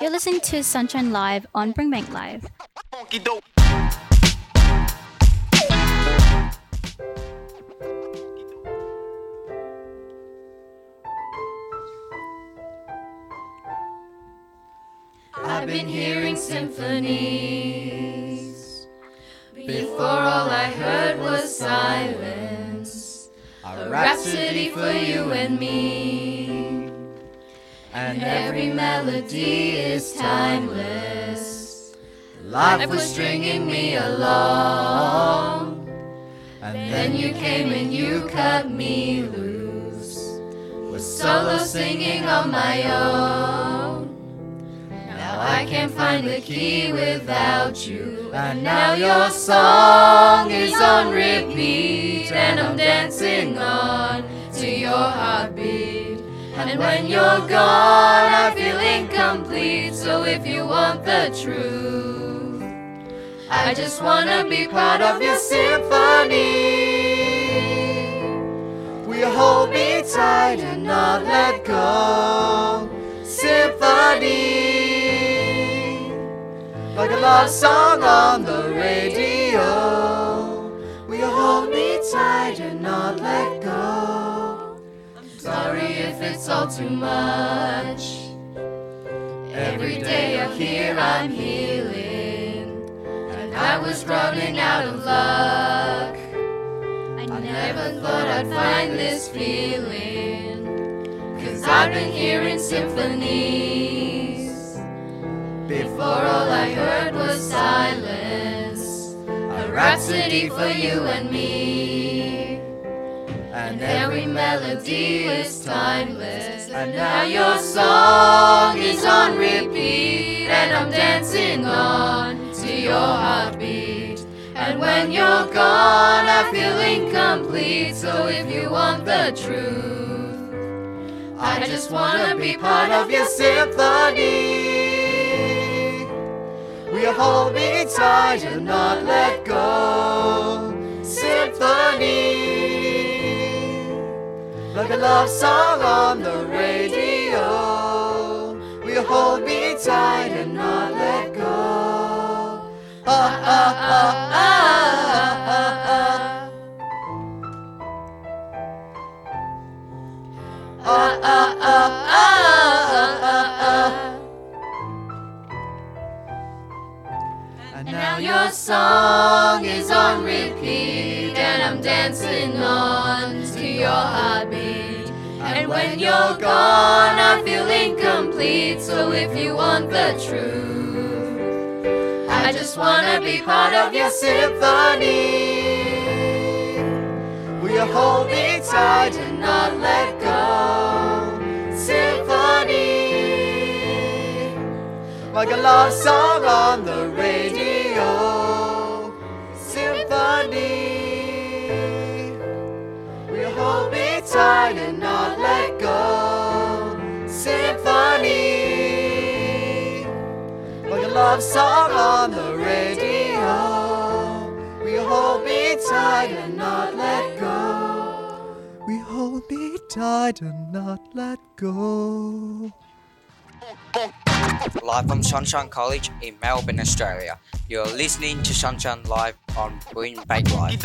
You're listening to Sunshine Live on Bring Brimbank Live. I've been hearing symphonies. Before all I heard was silence. A rhapsody for you and me. And every melody is timeless. Life was stringing me along. And then you came and you cut me loose. Was solo singing on my own. Now I can't find the key without you. And now your song is on repeat. And I'm dancing on to your heartbeat. And when you're gone, I feel incomplete. So if you want the truth, I just wanna be part of your symphony. You hold me tight and not let go? Symphony, like a love song on the too much. Every day I hear I'm healing, and I was running out of luck. I never thought I'd find this feeling. Cause I've been hearing symphonies. Before all I heard was silence. A rhapsody for you and me. And every melody is timeless. And now your song is on repeat. And I'm dancing on to your heartbeat. And when you're gone, I feel incomplete. So if you want the truth, I just wanna be part of your symphony. You hold me tight and not let go? Like a love song on the radio. You hold me tight and not let go? Ah, ah, ah, ah, ah, ah. Ah, ah, ah, ah, ah, ah. And now your song is on repeat, and I'm dancing on to your heartbeat. When you're gone, I feel incomplete. So if you want the truth, I just wanna be part of your symphony. Will you hold me tight and not let go? Symphony, like a love song on the radio. Symphony, will you hold me tight and not love song on the radio. You hold me tight and not let go? We hold me tight and not let go. Live from Sunshine College in Melbourne, Australia. You're listening to Sunshine Live on Brimbank Live.